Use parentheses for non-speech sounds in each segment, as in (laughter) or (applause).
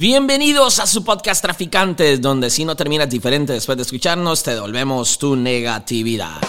Bienvenidos a su podcast Traficantes, donde si no terminas diferente después de escucharnos, te devolvemos tu negatividad.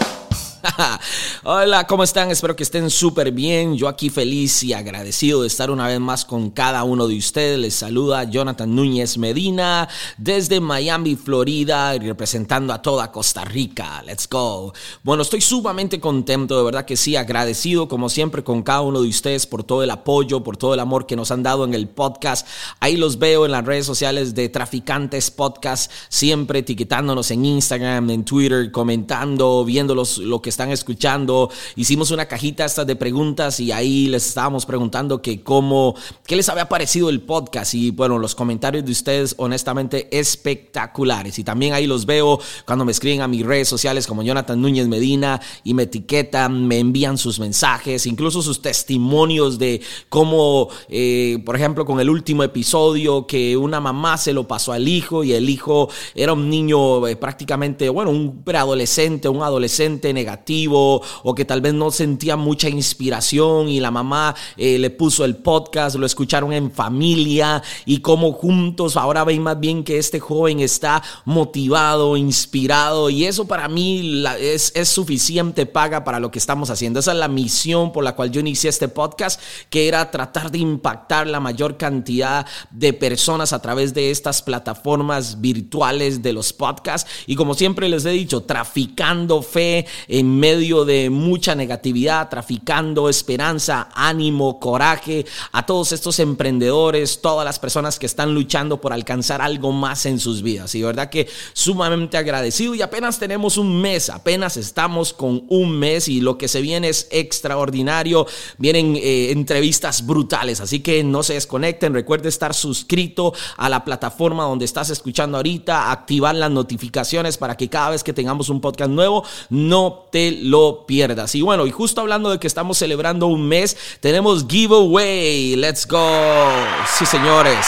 (laughs) Hola, ¿cómo están? Espero que estén súper bien. Yo aquí feliz y agradecido de estar una vez más con cada uno de ustedes. Les saluda Jonathan Núñez Medina desde Miami, Florida, representando a toda Costa Rica. Let's go. Bueno, estoy sumamente contento, de verdad que sí, agradecido como siempre con cada uno de ustedes por todo el apoyo, por todo el amor que nos han dado en el podcast. Ahí los veo en las redes sociales de Traficantes Podcast, siempre etiquetándonos en Instagram, en Twitter, comentando, viendo lo que están escuchando. Hicimos una cajita hasta de preguntas y ahí les estábamos preguntando que cómo, qué les había parecido el podcast. Y bueno, los comentarios de ustedes honestamente espectaculares. Y también ahí los veo cuando me escriben a mis redes sociales como Jonathan Núñez Medina y me etiquetan, me envían sus mensajes, incluso sus testimonios de cómo, eh, por ejemplo, con el último episodio que una mamá se lo pasó al hijo y el hijo era un niño eh, prácticamente, bueno, un preadolescente, un adolescente negativo o que tal vez no sentía mucha inspiración y la mamá eh, le puso el podcast, lo escucharon en familia y como juntos ahora ven más bien que este joven está motivado, inspirado y eso para mí es, es suficiente paga para lo que estamos haciendo. Esa es la misión por la cual yo inicié este podcast, que era tratar de impactar la mayor cantidad de personas a través de estas plataformas virtuales de los podcasts y como siempre les he dicho, traficando fe en medio de mucha negatividad, traficando esperanza, ánimo, coraje a todos estos emprendedores, todas las personas que están luchando por alcanzar algo más en sus vidas. Y de verdad que sumamente agradecido y apenas tenemos un mes, apenas estamos con un mes y lo que se viene es extraordinario. Vienen eh, entrevistas brutales, así que no se desconecten. Recuerde estar suscrito a la plataforma donde estás escuchando ahorita, activar las notificaciones para que cada vez que tengamos un podcast nuevo no te lo pierdas. Y bueno, y justo hablando de que estamos celebrando un mes, tenemos giveaway. Let's go. Sí, señores.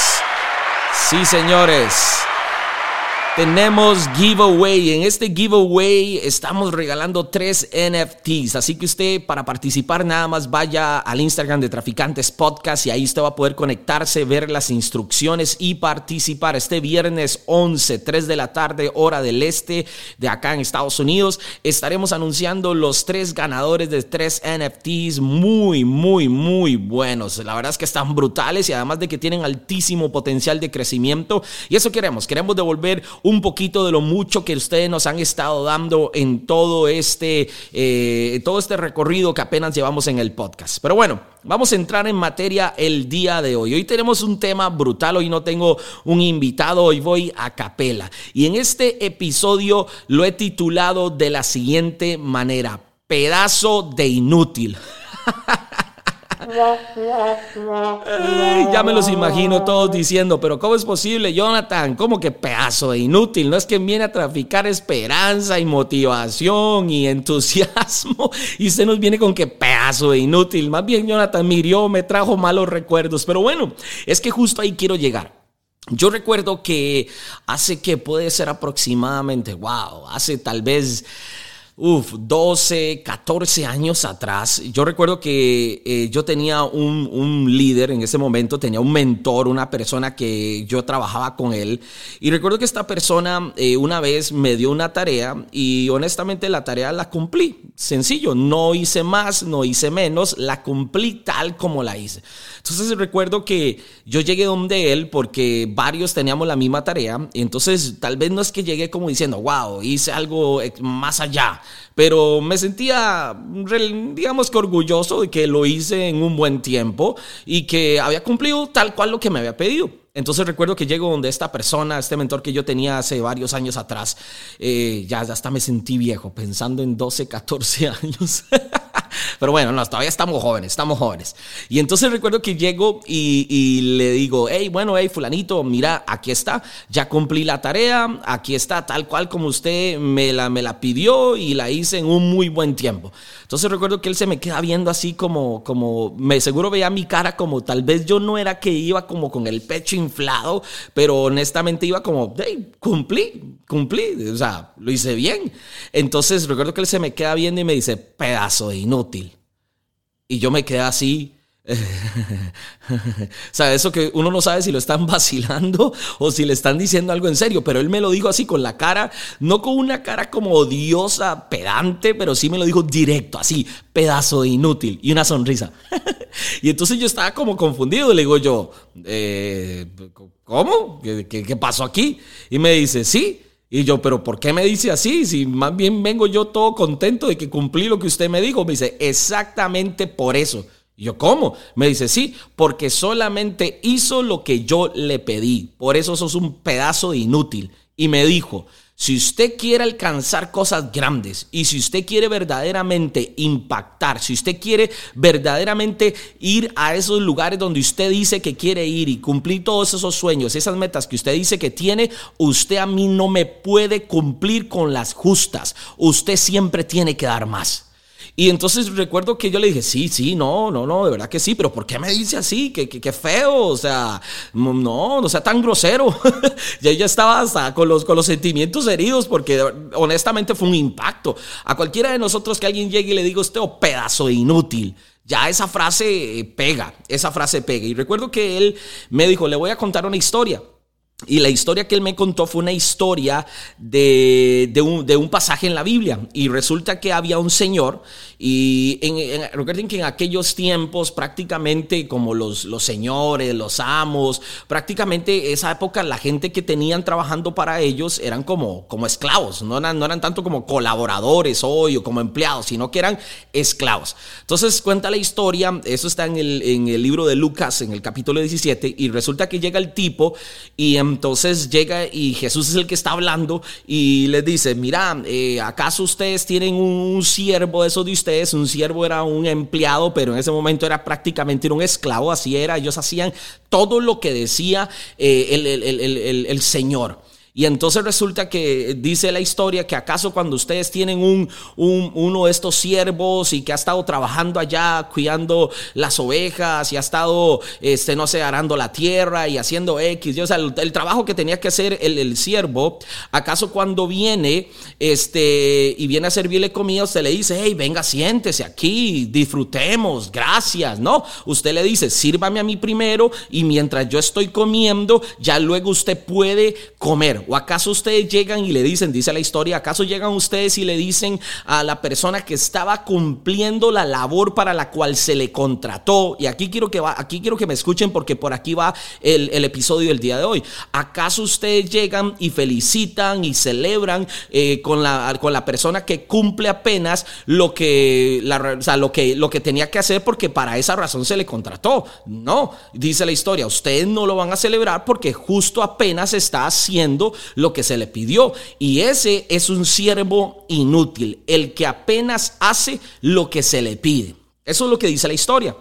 Sí, señores. Tenemos giveaway. En este giveaway estamos regalando tres NFTs. Así que usted para participar nada más vaya al Instagram de Traficantes Podcast y ahí usted va a poder conectarse, ver las instrucciones y participar. Este viernes 11, 3 de la tarde, hora del este de acá en Estados Unidos, estaremos anunciando los tres ganadores de tres NFTs muy, muy, muy buenos. La verdad es que están brutales y además de que tienen altísimo potencial de crecimiento. Y eso queremos. Queremos devolver un poquito de lo mucho que ustedes nos han estado dando en todo este, eh, todo este recorrido que apenas llevamos en el podcast. Pero bueno, vamos a entrar en materia el día de hoy. Hoy tenemos un tema brutal, hoy no tengo un invitado, hoy voy a capela. Y en este episodio lo he titulado de la siguiente manera, pedazo de inútil. (laughs) ya me los imagino todos diciendo, pero ¿cómo es posible, Jonathan? ¿Cómo que pedazo de inútil? No es que viene a traficar esperanza y motivación y entusiasmo (laughs) y se nos viene con que pedazo de inútil. Más bien, Jonathan mirió, me trajo malos recuerdos. Pero bueno, es que justo ahí quiero llegar. Yo recuerdo que hace que puede ser aproximadamente, wow, hace tal vez Uf, 12, 14 años atrás, yo recuerdo que eh, yo tenía un, un, líder en ese momento, tenía un mentor, una persona que yo trabajaba con él. Y recuerdo que esta persona eh, una vez me dio una tarea y honestamente la tarea la cumplí. Sencillo, no hice más, no hice menos, la cumplí tal como la hice. Entonces recuerdo que yo llegué donde él porque varios teníamos la misma tarea. Entonces tal vez no es que llegué como diciendo, wow, hice algo más allá pero me sentía, digamos que orgulloso de que lo hice en un buen tiempo y que había cumplido tal cual lo que me había pedido. Entonces recuerdo que llego donde esta persona, este mentor que yo tenía hace varios años atrás, eh, ya hasta me sentí viejo, pensando en 12, 14 (laughs) años. Pero bueno, no, todavía estamos jóvenes, estamos jóvenes. Y entonces recuerdo que llego y, le digo, hey, bueno, hey, fulanito, mira, aquí está, ya cumplí la tarea, aquí está tal cual como usted me la, me la pidió y la hice en un muy buen tiempo. Entonces recuerdo que él se me queda viendo así como, como, me seguro veía mi cara como tal vez yo no era que iba como con el pecho inflado, pero honestamente iba como, hey, cumplí, cumplí, o sea, lo hice bien. Entonces recuerdo que él se me queda viendo y me dice, pedazo de inútil. Y yo me quedé así (laughs) o sea, eso que uno no sabe si lo están (laughs) vacilando o si le están diciendo algo en serio, pero él me lo dijo así con la cara, no con una cara como odiosa, pedante, pero sí me lo dijo directo, así, pedazo de inútil y una sonrisa. (laughs) y entonces yo estaba como confundido, le digo yo, eh, ¿cómo? ¿Qué, qué pasó aquí? Y me dice, sí. Y yo, pero ¿por qué me dice así? Si más bien vengo yo todo contento de que cumplí lo que usted me dijo. Me dice, exactamente por eso. Y yo, ¿cómo? Me dice, sí, porque solamente hizo lo que yo le pedí. Por eso sos un pedazo de inútil. Y me dijo, si usted quiere alcanzar cosas grandes y si usted quiere verdaderamente impactar, si usted quiere verdaderamente ir a esos lugares donde usted dice que quiere ir y cumplir todos esos sueños, esas metas que usted dice que tiene, usted a mí no me puede cumplir con las justas. Usted siempre tiene que dar más. Y entonces recuerdo que yo le dije, sí, sí, no, no, no, de verdad que sí, pero ¿por qué me dice así? Qué, qué, feo, o sea, no, no sea tan grosero. (laughs) ya ya estaba hasta con los, con los sentimientos heridos porque honestamente fue un impacto. A cualquiera de nosotros que alguien llegue y le diga usted, oh, pedazo inútil. Ya esa frase pega, esa frase pega. Y recuerdo que él me dijo, le voy a contar una historia. Y la historia que él me contó fue una historia de, un, pasaje en la Biblia. Y resulta que había un señor, y recuerden que en aquellos tiempos prácticamente como los, los señores, los amos, prácticamente esa época la gente que tenían trabajando para ellos eran como, como esclavos, no eran, no eran tanto como colaboradores hoy o como empleados, sino que eran esclavos. Entonces cuenta la historia, eso está en el, en el libro de Lucas, en el capítulo 17, y resulta que llega el tipo y entonces llega y Jesús es el que está hablando y les dice, mira, eh, ¿acaso ustedes tienen un siervo de esos de ustedes? Un siervo era un empleado, pero en ese momento era prácticamente un esclavo, así era, ellos hacían todo lo que decía eh, el Señor. Y entonces resulta que dice la historia que acaso cuando ustedes tienen un, uno de estos siervos y que ha estado trabajando allá cuidando las ovejas y ha estado, este, no sé, arando la tierra y haciendo X, o sea, el, trabajo que tenía que hacer el, el, siervo, acaso cuando viene este, y viene a servirle comida, usted le dice, hey, venga, siéntese aquí, disfrutemos, gracias, ¿no? Usted le dice, sírvame a mí primero y mientras yo estoy comiendo, ya luego usted puede comer. ¿O acaso ustedes llegan y le dicen, dice la historia, acaso llegan ustedes y le dicen a la persona que estaba cumpliendo la labor para la cual se le contrató? Y aquí quiero que, va, aquí quiero que me escuchen porque por aquí va el, episodio del día de hoy. ¿Acaso ustedes llegan y felicitan y celebran eh, con, la, con la persona que cumple apenas lo que, la, lo, que, lo que tenía que hacer porque para esa razón se le contrató? No, dice la historia, ustedes no lo van a celebrar porque justo apenas está haciendo lo que se le pidió. Y ese es un siervo inútil, el que apenas hace lo que se le pide. Eso es lo que dice la historia.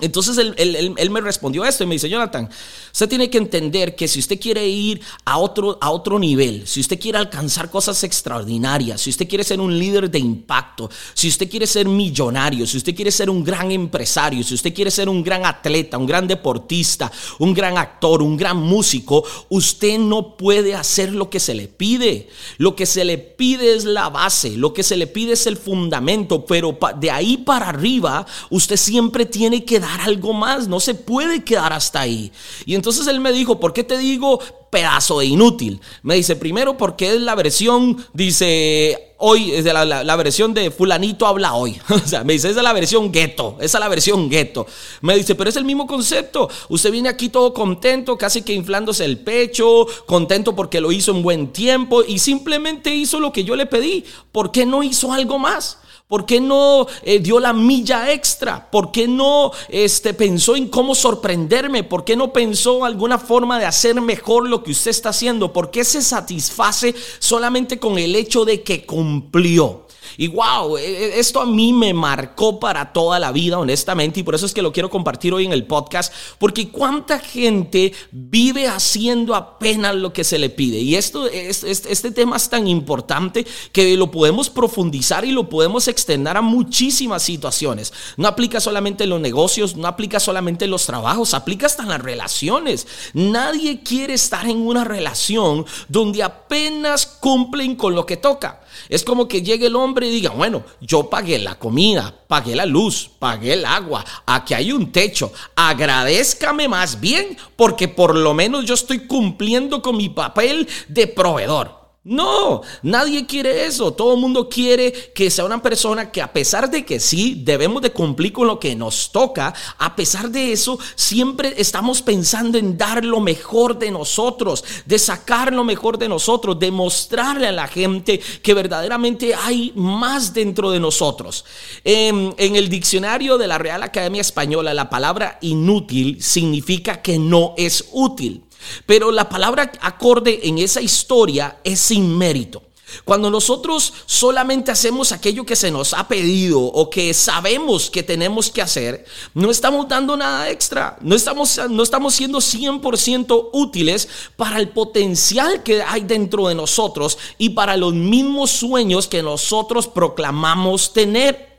Entonces él, me respondió esto y me dice, Jonathan, usted tiene que entender que si usted quiere ir a otro, a otro nivel, si usted quiere alcanzar cosas extraordinarias, si usted quiere ser un líder de impacto, si usted quiere ser millonario, si usted quiere ser un gran empresario, si usted quiere ser un gran atleta, un gran deportista, un gran actor, un gran músico, usted no puede hacer lo que se le pide. Lo que se le pide es la base, lo que se le pide es el fundamento, pero de ahí para arriba usted siempre tiene que dar algo más, no se puede quedar hasta ahí. Y entonces él me dijo, ¿por qué te digo pedazo de inútil? Me dice, primero porque es la versión, dice, hoy, es de la, versión de fulanito habla hoy. (laughs) o sea, me dice, esa es la versión gueto, esa es la versión gueto. Me dice, pero es el mismo concepto. Usted viene aquí todo contento, casi que inflándose el pecho, contento porque lo hizo en buen tiempo y simplemente hizo lo que yo le pedí. ¿Por qué no hizo algo más? ¿Por qué no eh, dio la milla extra? ¿Por qué no este, pensó en cómo sorprenderme? ¿Por qué no pensó alguna forma de hacer mejor lo que usted está haciendo? ¿Por qué se satisface solamente con el hecho de que cumplió? Y wow, e, e, esto a mí me marcó para toda la vida, honestamente, y por eso es que lo quiero compartir hoy en el podcast, porque cuánta gente vive haciendo apenas lo que se le pide. Y esto, este tema es tan importante que lo podemos profundizar y lo podemos extender a muchísimas situaciones. No aplica solamente en los negocios, no aplica solamente en los trabajos, aplica hasta las relaciones. Nadie quiere estar en una relación donde apenas cumplen con lo que toca. Es como que llegue el hombre y diga, bueno, yo pagué la comida, pagué la luz, pagué el agua, aquí hay un techo, agradezcame más bien porque por lo menos yo estoy cumpliendo con mi papel de proveedor. No, nadie quiere eso. Todo el mundo quiere que sea una persona que a pesar de que sí, debemos de cumplir con lo que nos toca, a pesar de eso, siempre estamos pensando en dar lo mejor de nosotros, de sacar lo mejor de nosotros, de mostrarle a la gente que verdaderamente hay más dentro de nosotros. En, en el diccionario de la Real Academia Española, la palabra inútil significa que no es útil. Pero la palabra acorde en esa historia es sin mérito. Cuando nosotros solamente hacemos aquello que se nos ha pedido o que sabemos que tenemos que hacer, no estamos dando nada extra, no estamos, no estamos siendo 100% útiles para el potencial que hay dentro de nosotros y para los mismos sueños que nosotros proclamamos tener.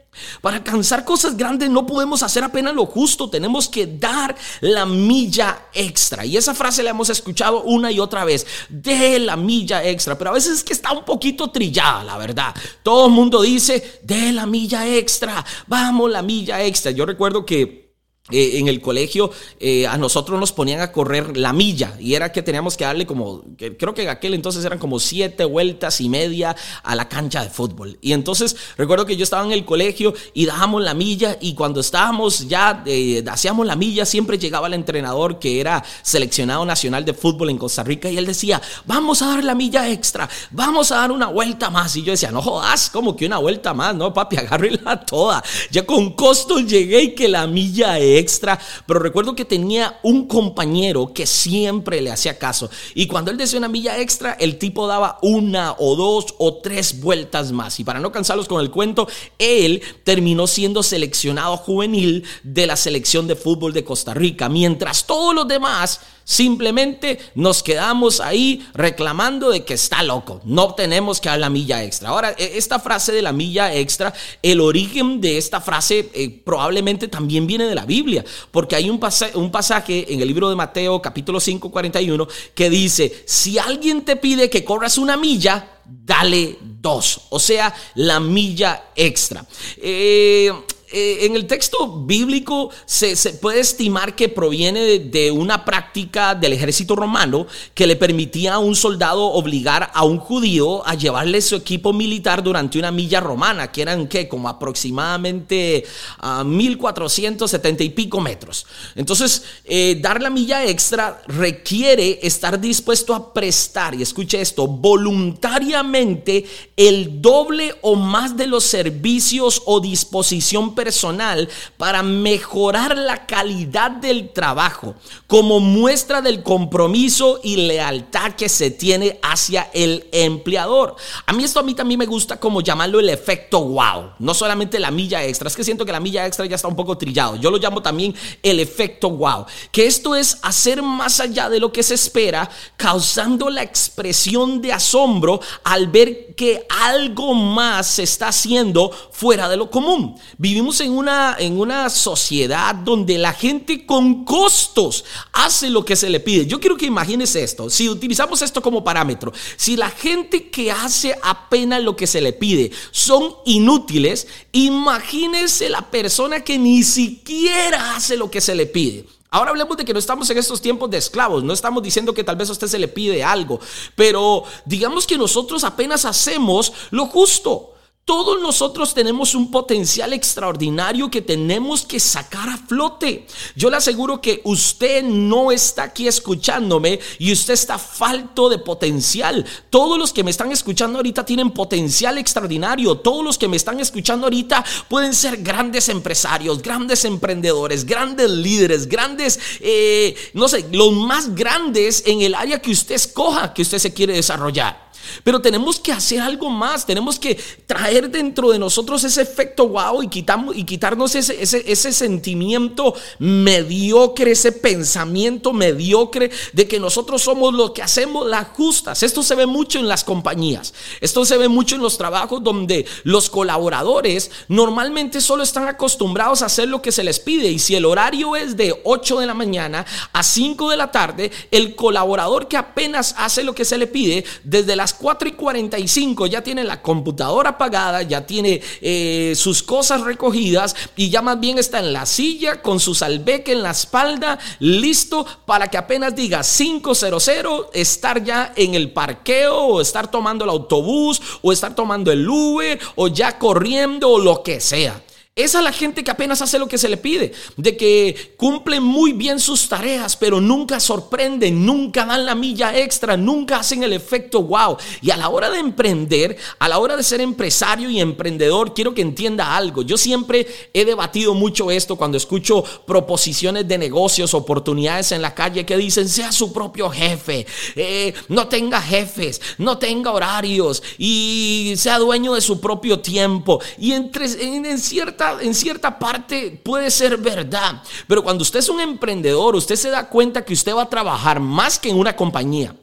Para alcanzar cosas grandes no podemos hacer apenas lo justo, tenemos que dar la milla extra. Y esa frase la hemos escuchado una y otra vez, de la milla extra, pero a veces es que está un poquito trillada, la verdad. Todo el mundo dice, de la milla extra, vamos la milla extra. Yo recuerdo que eh, en el colegio eh, a nosotros nos ponían a correr la milla y era que teníamos que darle como, creo que en aquel entonces eran como siete vueltas y media a la cancha de fútbol. Y entonces recuerdo que yo estaba en el colegio y dábamos la milla y cuando estábamos ya, eh, hacíamos la milla, siempre llegaba el entrenador que era seleccionado nacional de fútbol en Costa Rica y él decía, vamos a dar la milla extra, vamos a dar una vuelta más. Y yo decía, no jodas, como que una vuelta más, no papi, (laughs) agárrela toda. Ya con costo llegué y que la milla extra extra, pero recuerdo que tenía un compañero que siempre le hacía caso. Y cuando él decía una milla extra, el tipo daba una o dos o tres vueltas más. Y para no cansarlos con el cuento, él terminó siendo seleccionado juvenil de la selección de fútbol de Costa Rica, mientras todos los demás Simplemente nos quedamos ahí reclamando de que está loco. No tenemos que dar la milla extra. Ahora, e, esta frase de la milla extra, el origen de esta frase eh, probablemente también viene de la Biblia, porque hay un, un pasaje en el libro de Mateo capítulo 5, 41 que dice, si alguien te pide que corras una milla, dale dos, o sea, la milla extra. Eh, eh, en el texto bíblico se, puede estimar que proviene de, una práctica del ejército romano que le permitía a un soldado obligar a un judío a llevarle su equipo militar durante una milla romana, que eran ¿qué? como aproximadamente a 1470 y pico metros. Entonces, eh, dar la milla extra requiere estar dispuesto a prestar, y escuche esto, voluntariamente el doble o más de los servicios o disposición personal para mejorar la calidad del trabajo como muestra del compromiso y lealtad que se tiene hacia el empleador. A mí esto a mí también me gusta como llamarlo el efecto wow, no solamente la milla extra, es que siento que la milla extra ya está un poco trillado. Yo lo llamo también el efecto wow, que esto es hacer más allá de lo que se espera, causando la expresión de asombro al ver que algo más se está haciendo fuera de lo común. Vivimos en una, en una sociedad donde la gente con costos hace lo que se le pide. Yo quiero que imagines esto. Si utilizamos esto como parámetro, si la gente que hace apenas lo que se le pide son inútiles, imagínese la persona que ni siquiera hace lo que se le pide. Ahora hablemos de que no estamos en estos tiempos de esclavos, no estamos diciendo que tal vez a usted se le pide algo, pero digamos que nosotros apenas hacemos lo justo. Todos nosotros tenemos un potencial extraordinario que tenemos que sacar a flote. Yo le aseguro que usted no está aquí escuchándome y usted está falto de potencial. Todos los que me están escuchando ahorita tienen potencial extraordinario. Todos los que me están escuchando ahorita pueden ser grandes empresarios, grandes emprendedores, grandes líderes, grandes, eh, no sé, los más grandes en el área que usted escoja que usted se quiere desarrollar. Pero tenemos que hacer algo más, tenemos que traer dentro de nosotros ese efecto wow y, quitamos, y quitarnos ese, ese, sentimiento mediocre, ese pensamiento mediocre de que nosotros somos lo que hacemos las justas. Esto se ve mucho en las compañías, esto se ve mucho en los trabajos donde los colaboradores normalmente solo están acostumbrados a hacer lo que se les pide y si el horario es de 8 de la mañana a 5 de la tarde, el colaborador que apenas hace lo que se le pide desde las las 4 y 45 ya tiene la computadora apagada, ya tiene eh, sus cosas recogidas y ya más bien está en la silla con su salveque en la espalda, listo para que apenas diga 500, estar ya en el parqueo o estar tomando el autobús o estar tomando el Uber o ya corriendo o lo que sea. Es la gente que apenas hace lo que se le pide, de que cumple muy bien sus tareas, pero nunca sorprenden, nunca dan la milla extra, nunca hacen el efecto wow. Y a la hora de emprender, a la hora de ser empresario y emprendedor, quiero que entienda algo. Yo siempre he debatido mucho esto cuando escucho proposiciones de negocios, oportunidades en la calle que dicen, sea su propio jefe, eh, no tenga jefes, no tenga horarios y sea dueño de su propio tiempo. Y entre, en, en cierta en cierta parte puede ser verdad, pero cuando usted es un emprendedor, usted se da cuenta que usted va a trabajar más que en una compañía.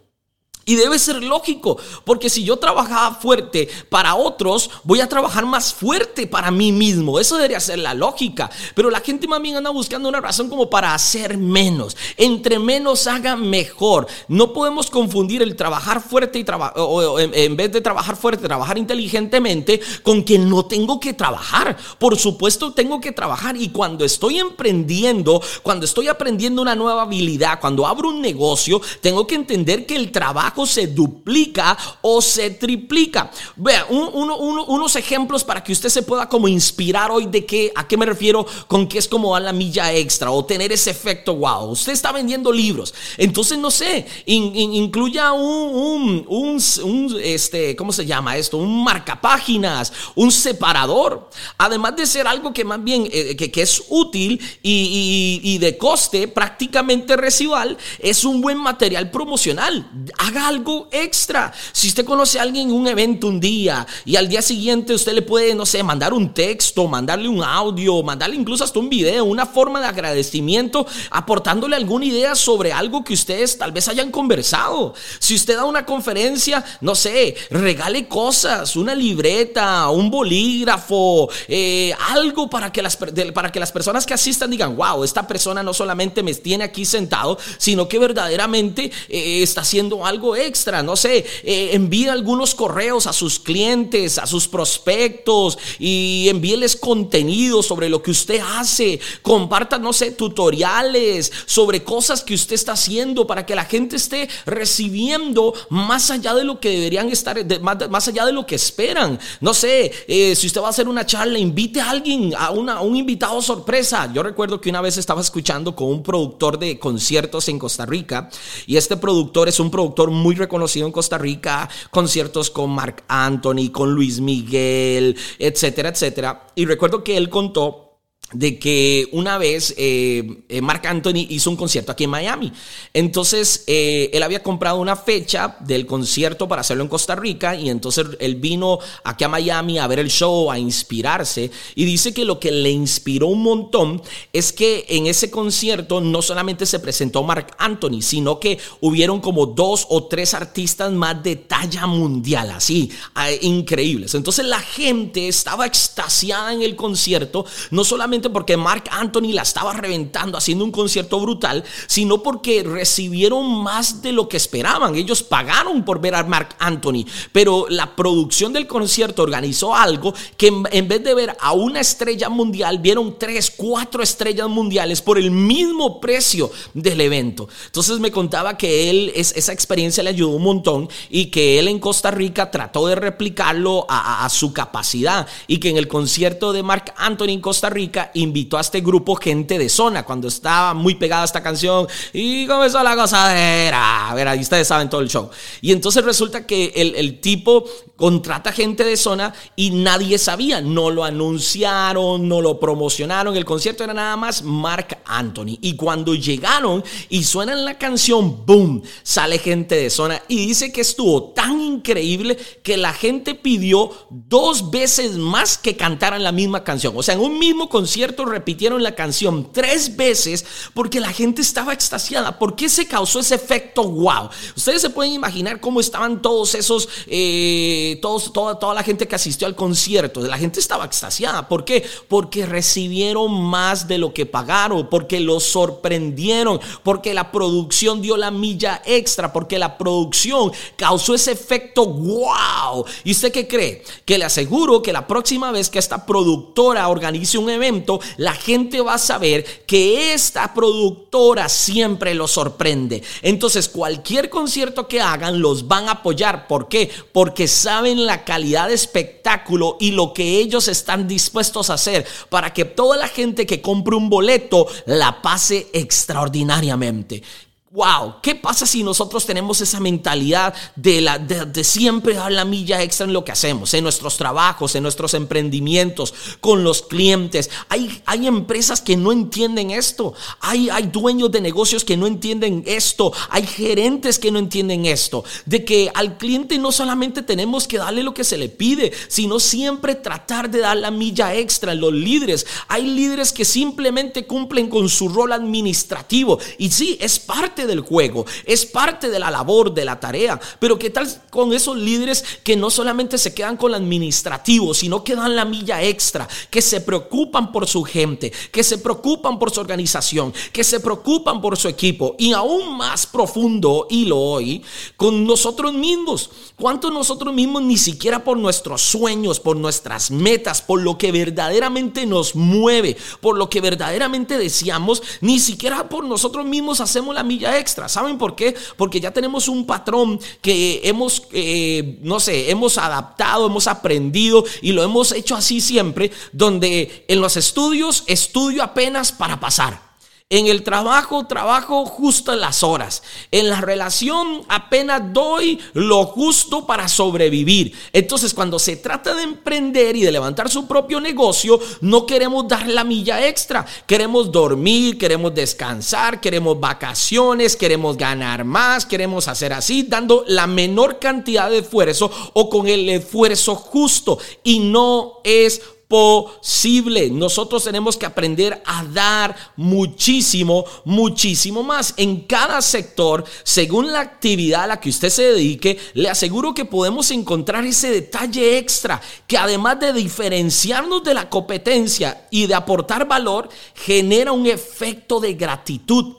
Y debe ser lógico, porque si yo trabajaba fuerte para otros, voy a trabajar más fuerte para mí mismo. Eso debería ser la lógica. Pero la gente más bien anda buscando una razón como para hacer menos. Entre menos haga mejor. No podemos confundir el trabajar fuerte y o, en vez de trabajar fuerte, trabajar inteligentemente con que no tengo que trabajar. Por supuesto, tengo que trabajar. Y cuando estoy emprendiendo, cuando estoy aprendiendo una nueva habilidad, cuando abro un negocio, tengo que entender que el trabajo se duplica o se triplica. Vea, unos ejemplos para que usted se pueda como inspirar hoy de qué, a qué me refiero con que es como a la milla extra o tener ese efecto wow. Usted está vendiendo libros, entonces no sé, incluya un, un, este, ¿cómo se llama esto? Un marcapáginas, un separador, además de ser algo que más bien eh, que, es útil y, y de coste prácticamente residual, es un buen material promocional. Haga algo extra. Si usted conoce a alguien en un evento un día y al día siguiente usted le puede, no sé, mandar un texto, mandarle un audio, mandarle incluso hasta un video, una forma de agradecimiento, aportándole alguna idea sobre algo que ustedes tal vez hayan conversado. Si usted da una conferencia, no sé, regale cosas, una libreta, un bolígrafo, eh, algo para que, las, para que las personas que asistan digan, wow, esta persona no solamente me tiene aquí sentado, sino que verdaderamente eh, está haciendo algo extra, no sé, eh, envíe algunos correos a sus clientes, a sus prospectos y envíeles contenido sobre lo que usted hace, comparta, no sé, tutoriales sobre cosas que usted está haciendo para que la gente esté recibiendo más allá de lo que deberían estar, más, allá de lo que esperan. No sé, eh, si usted va a hacer una charla, invite a alguien, a, una, un invitado sorpresa. Yo recuerdo que una vez estaba escuchando con un productor de conciertos en Costa Rica y este productor es un productor muy reconocido en Costa Rica, conciertos con Mark Anthony, con Luis Miguel, etcétera, etcétera. Y recuerdo que él contó de que una vez eh, eh, Mark Anthony hizo un concierto aquí en Miami. Entonces, eh, él había comprado una fecha del concierto para hacerlo en Costa Rica y entonces él vino aquí a Miami a ver el show, a inspirarse y dice que lo que le inspiró un montón es que en ese concierto no solamente se presentó Mark Anthony, sino que hubieron como dos o tres artistas más de talla mundial, así, ah, increíbles. Entonces la gente estaba extasiada en el concierto, no solamente porque Mark Anthony la estaba reventando haciendo un concierto brutal, sino porque recibieron más de lo que esperaban. Ellos pagaron por ver a Mark Anthony, pero la producción del concierto organizó algo que en vez de ver a una estrella mundial, vieron tres, cuatro estrellas mundiales por el mismo precio del evento. Entonces me contaba que él, esa experiencia le ayudó un montón y que él en Costa Rica trató de replicarlo a, a su capacidad y que en el concierto de Mark Anthony en Costa Rica invitó a este grupo gente de zona cuando estaba muy pegada esta canción y comenzó la gozadera. A ver, ahí ustedes saben todo el show. Y entonces resulta que el, el tipo contrata gente de zona y nadie sabía, no lo anunciaron, no lo promocionaron, el concierto era nada más Mark Anthony. Y cuando llegaron y suenan la canción, ¡boom! Sale gente de zona y dice que estuvo tan increíble que la gente pidió dos veces más que cantaran la misma canción. O sea, en un mismo concierto concierto repitieron la canción tres veces porque la gente estaba extasiada. ¿Por qué se causó ese efecto wow? Ustedes se pueden imaginar cómo estaban todos esos, eh, todos, toda, toda la gente que asistió al concierto. La gente estaba extasiada. ¿Por qué? Porque recibieron más de lo que pagaron, porque los sorprendieron, porque la producción dio la milla extra, porque la producción causó ese efecto wow. ¿Y usted qué cree? Que le aseguro que la próxima vez que esta productora organice un evento, la gente va a saber que esta productora siempre lo sorprende. Entonces, cualquier concierto que hagan los van a apoyar. ¿Por qué? Porque saben la calidad de espectáculo y lo que ellos están dispuestos a hacer para que toda la gente que compre un boleto la pase extraordinariamente. Wow, ¿qué pasa si nosotros tenemos esa mentalidad de, la, de, siempre dar la milla extra en lo que hacemos, en nuestros trabajos, en nuestros emprendimientos, con los clientes? Hay, hay empresas que no entienden esto, hay, hay dueños de negocios que no entienden esto, hay gerentes que no entienden esto, de que al cliente no solamente tenemos que darle lo que se le pide, sino siempre tratar de dar la milla extra. Los líderes, hay líderes que simplemente cumplen con su rol administrativo y sí, es parte del juego, es parte de la labor, de la tarea. Pero ¿qué tal con esos líderes que no solamente se quedan con lo administrativo, sino que dan la milla extra, que se preocupan por su gente, que se preocupan por su organización, que se preocupan por su equipo y aún más profundo, y lo hoy, con nosotros mismos. ¿Cuántos nosotros mismos ni siquiera por nuestros sueños, por nuestras metas, por lo que verdaderamente nos mueve, por lo que verdaderamente deseamos, ni siquiera por nosotros mismos hacemos la milla extra. ¿Saben por qué? Porque ya tenemos un patrón que hemos, eh, no sé, hemos adaptado, hemos aprendido y lo hemos hecho así siempre, donde en los estudios estudio apenas para pasar. En el trabajo, trabajo justo las horas. En la relación apenas doy lo justo para sobrevivir. Entonces, cuando se trata de emprender y de levantar su propio negocio, no queremos dar la milla extra. Queremos dormir, queremos descansar, queremos vacaciones, queremos ganar más, queremos hacer así, dando la menor cantidad de esfuerzo o con el esfuerzo justo. Y no es posible. Nosotros tenemos que aprender a dar muchísimo, muchísimo más. En cada sector, según la actividad a la que usted se dedique, le aseguro que podemos encontrar ese detalle extra que además de diferenciarnos de la competencia y de aportar valor, genera un efecto de gratitud.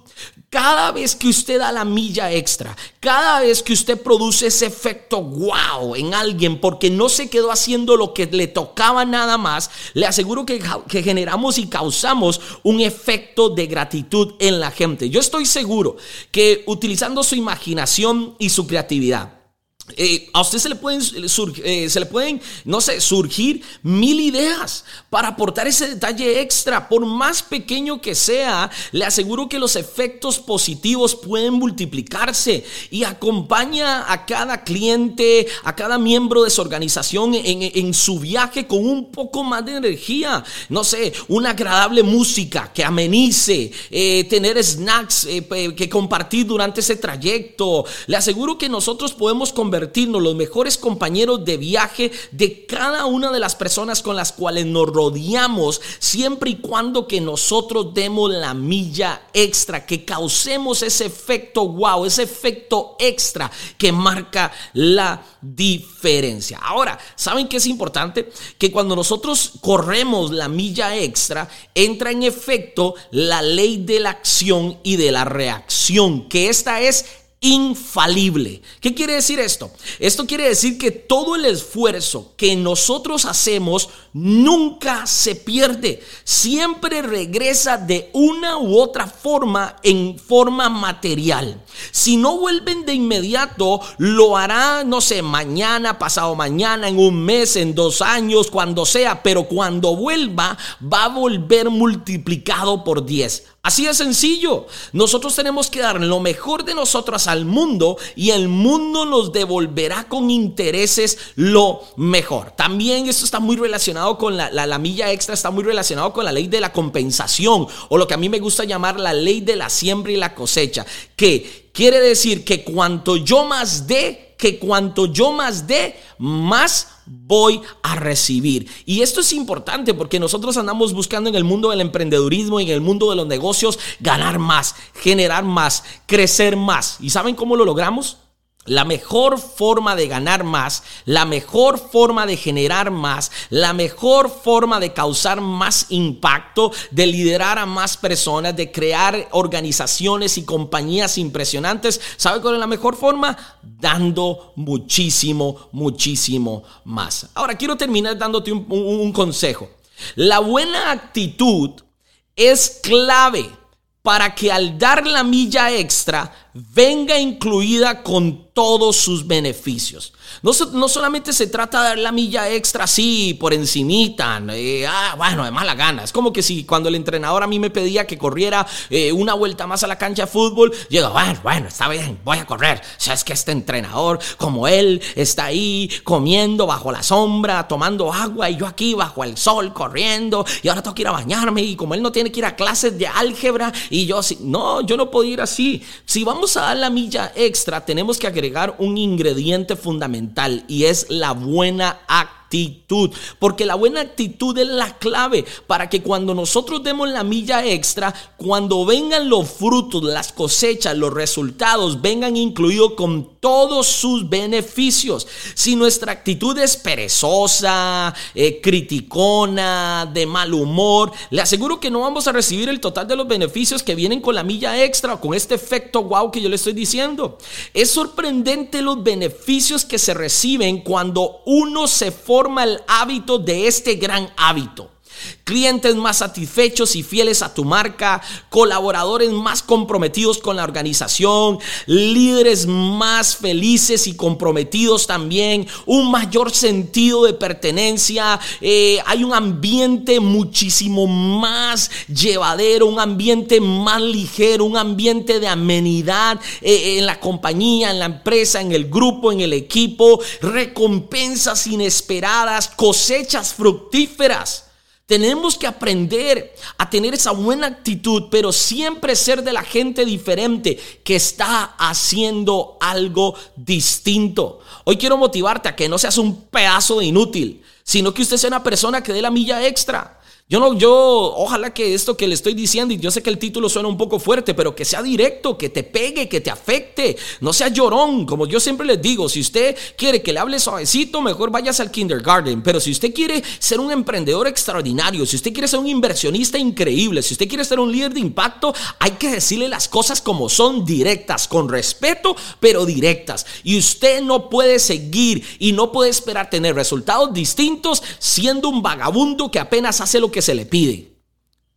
Cada vez que usted da la milla extra, cada vez que usted produce ese efecto wow en alguien porque no se quedó haciendo lo que le tocaba nada más, le aseguro que, que generamos y causamos un efecto de gratitud en la gente. Yo estoy seguro que utilizando su imaginación y su creatividad, eh, a usted se le, pueden, eh, se le pueden, no sé, surgir mil ideas para aportar ese detalle extra. Por más pequeño que sea, le aseguro que los efectos positivos pueden multiplicarse y acompaña a cada cliente, a cada miembro de su organización en, su viaje con un poco más de energía. No sé, una agradable música que amenice, eh, tener snacks que compartir durante ese trayecto. Le aseguro que nosotros podemos convertir los mejores compañeros de viaje de cada una de las personas con las cuales nos rodeamos, siempre y cuando que nosotros demos la milla extra, que causemos ese efecto wow, ese efecto extra que marca la diferencia. Ahora, ¿saben qué es importante? Que cuando nosotros corremos la milla extra, entra en efecto la ley de la acción y de la reacción, que esta es infalible. ¿Qué quiere decir esto? Esto quiere decir que todo el esfuerzo que nosotros hacemos nunca se pierde, siempre regresa de una u otra forma en forma material. Si no vuelven de inmediato, lo hará, no sé, mañana, pasado mañana, en un mes, en dos años, cuando sea, pero cuando vuelva, va a volver multiplicado por 10. Así de sencillo. Nosotros tenemos que dar lo mejor de nosotros al mundo y el mundo nos devolverá con intereses lo mejor. También esto está muy relacionado con la, la, milla extra, está muy relacionado con la ley de la compensación o lo que a mí me gusta llamar la ley de la siembra y la cosecha, que quiere decir que cuanto yo más dé, que cuanto yo más dé, más voy a recibir. Y esto es importante porque nosotros andamos buscando en el mundo del emprendedurismo y en el mundo de los negocios ganar más, generar más, crecer más. ¿Y saben cómo lo logramos? La mejor forma de ganar más, la mejor forma de generar más, la mejor forma de causar más impacto, de liderar a más personas, de crear organizaciones y compañías impresionantes. ¿Sabe cuál es la mejor forma? Dando muchísimo, muchísimo más. Ahora quiero terminar dándote un, un consejo. La buena actitud es clave para que al dar la milla extra venga incluida con todos sus beneficios. No, no, solamente se trata de dar la milla extra así, por encimita, eh, ah, bueno, de mala gana. Es como que si cuando el entrenador a mí me pedía que corriera eh, una vuelta más a la cancha de fútbol, yo bueno, bueno, está bien, voy a correr. O es que este entrenador, como él, está ahí comiendo bajo la sombra, tomando agua, y yo aquí bajo el sol corriendo, y ahora tengo que ir a bañarme, y como él no tiene que ir a clases de álgebra, y yo sí, no, yo no puedo ir así. Si vamos a dar la milla extra, tenemos que agregar un ingrediente fundamental y es la buena actitud actitud, porque la buena actitud es la clave para que cuando nosotros demos la milla extra, cuando vengan los frutos, las cosechas, los resultados, vengan incluidos con todos sus beneficios. Si nuestra actitud es perezosa, eh, criticona, de mal humor, le aseguro que no vamos a recibir el total de los beneficios que vienen con la milla extra o con este efecto wow que yo le estoy diciendo. Es sorprendente los beneficios que se reciben cuando uno se forma forma el hábito de este gran hábito. Clientes más satisfechos y fieles a tu marca, colaboradores más comprometidos con la organización, líderes más felices y comprometidos también, un mayor sentido de pertenencia, eh, hay un ambiente muchísimo más llevadero, un ambiente más ligero, un ambiente de amenidad eh, en la compañía, en la empresa, en el grupo, en el equipo, recompensas inesperadas, cosechas fructíferas. Tenemos que aprender a tener esa buena actitud, pero siempre ser de la gente diferente que está haciendo algo distinto. Hoy quiero motivarte a que no seas un pedazo de inútil, sino que usted sea una persona que dé la milla extra yo no, yo, ojalá que esto que le estoy diciendo, y yo sé que el título suena un poco fuerte, pero que sea directo, que te pegue, que te afecte, no sea llorón, como yo siempre les digo, si usted quiere que le hable suavecito, mejor vayas al kindergarten, pero si usted quiere ser un emprendedor extraordinario, si usted quiere ser un inversionista increíble, si usted quiere ser un líder de impacto, hay que decirle las cosas como son, directas, con respeto, pero directas. Y usted no puede seguir y no puede esperar tener resultados distintos siendo un vagabundo que apenas hace lo que se le pide.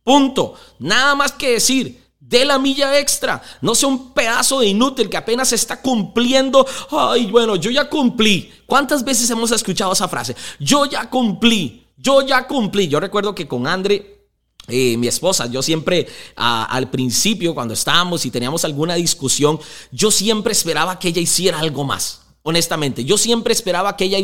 Punto. Nada más que decir. De la milla extra. No sea un pedazo de inútil que apenas está cumpliendo. Ay, bueno, yo ya cumplí. ¿Cuántas veces hemos escuchado esa frase? Yo ya cumplí. Yo ya cumplí. Yo recuerdo que con Andre eh, mi esposa, yo siempre al principio cuando estábamos y teníamos alguna discusión, yo siempre esperaba que ella hiciera algo más. Honestamente, yo siempre esperaba que ella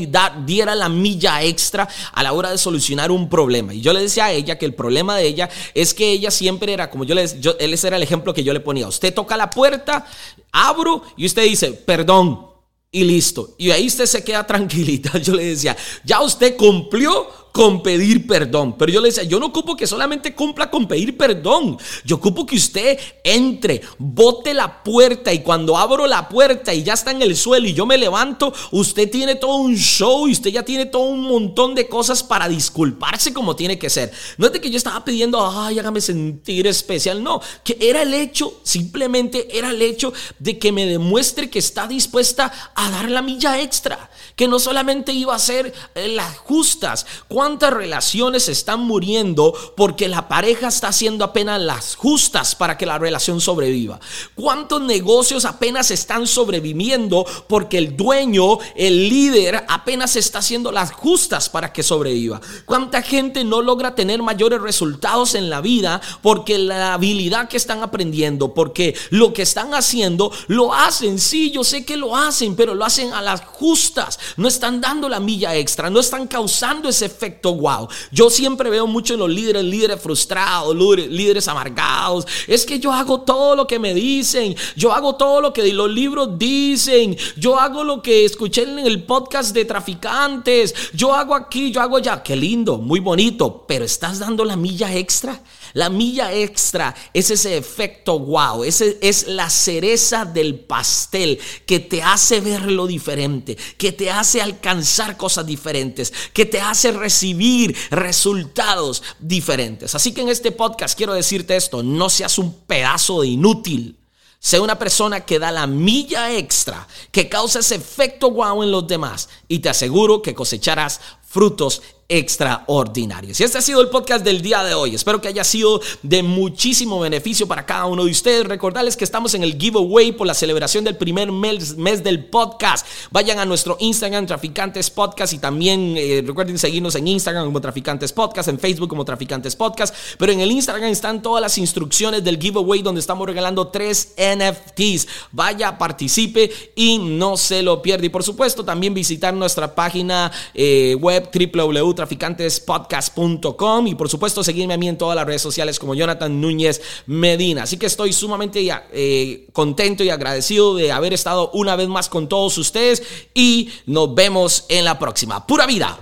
diera la milla extra a la hora de solucionar un problema. Y yo le decía a ella que el problema de ella es que ella siempre era, como yo le decía, él era el ejemplo que yo le ponía. Usted toca la puerta, abro y usted dice, perdón, y listo. Y ahí usted se queda (laughs) tranquilita. Yo le decía, ya usted cumplió con pedir perdón. Pero yo le decía, yo no ocupo que solamente cumpla con pedir perdón. Yo ocupo que usted entre, bote la puerta y cuando abro la puerta y ya está en el suelo y yo me levanto, usted tiene todo un show y usted ya tiene todo un montón de cosas para disculparse como tiene que ser. No es de que yo estaba pidiendo, ay, hágame sentir especial. No, que era el hecho, simplemente era el hecho de que me demuestre que está dispuesta a dar la milla extra. Que no solamente iba a ser eh, las justas. ¿Cuántas relaciones están muriendo porque la pareja está haciendo apenas las justas para que la relación sobreviva? ¿Cuántos negocios apenas están sobreviviendo porque el dueño, el líder, apenas está haciendo las justas para que sobreviva? ¿Cuánta gente no logra tener mayores resultados en la vida porque la habilidad que están aprendiendo, porque lo que están haciendo, lo hacen? Sí, yo sé que lo hacen, pero lo hacen a las justas. No están dando la milla extra, no están causando ese efecto efecto wow. Yo siempre veo mucho en los líderes, líderes frustrados, líderes amargados. Es que yo hago todo lo que me dicen, yo hago todo lo que los libros dicen, yo hago lo que escuché en el podcast de traficantes, yo hago aquí, yo hago allá. Qué lindo, muy bonito, pero estás dando la milla extra. La milla extra es ese efecto wow, ese es la cereza del pastel que te hace ver lo diferente, que te hace alcanzar cosas diferentes, que te hace recibir resultados diferentes. Así que en este podcast quiero decirte esto, no seas un pedazo de inútil. Sé una persona que da la milla extra, que causa ese efecto wow en los demás y te aseguro que cosecharás frutos extraordinarios. Y este ha sido el podcast del día de hoy. Espero que haya sido de muchísimo beneficio para cada uno de ustedes. Recordarles que estamos en el giveaway por la celebración del primer mes, del podcast. Vayan a nuestro Instagram, Traficantes Podcast, y también eh, recuerden seguirnos en Instagram como Traficantes Podcast, en Facebook como Traficantes Podcast. Pero en el Instagram están todas las instrucciones del giveaway donde estamos regalando tres NFTs. Vaya, participe y no se lo pierda. Y por supuesto, también visitar nuestra página eh, web www traficantespodcast.com y por supuesto seguirme a mí en todas las redes sociales como Jonathan Núñez Medina. Así que estoy sumamente eh, contento y agradecido de haber estado una vez más con todos ustedes y nos vemos en la próxima. Pura vida.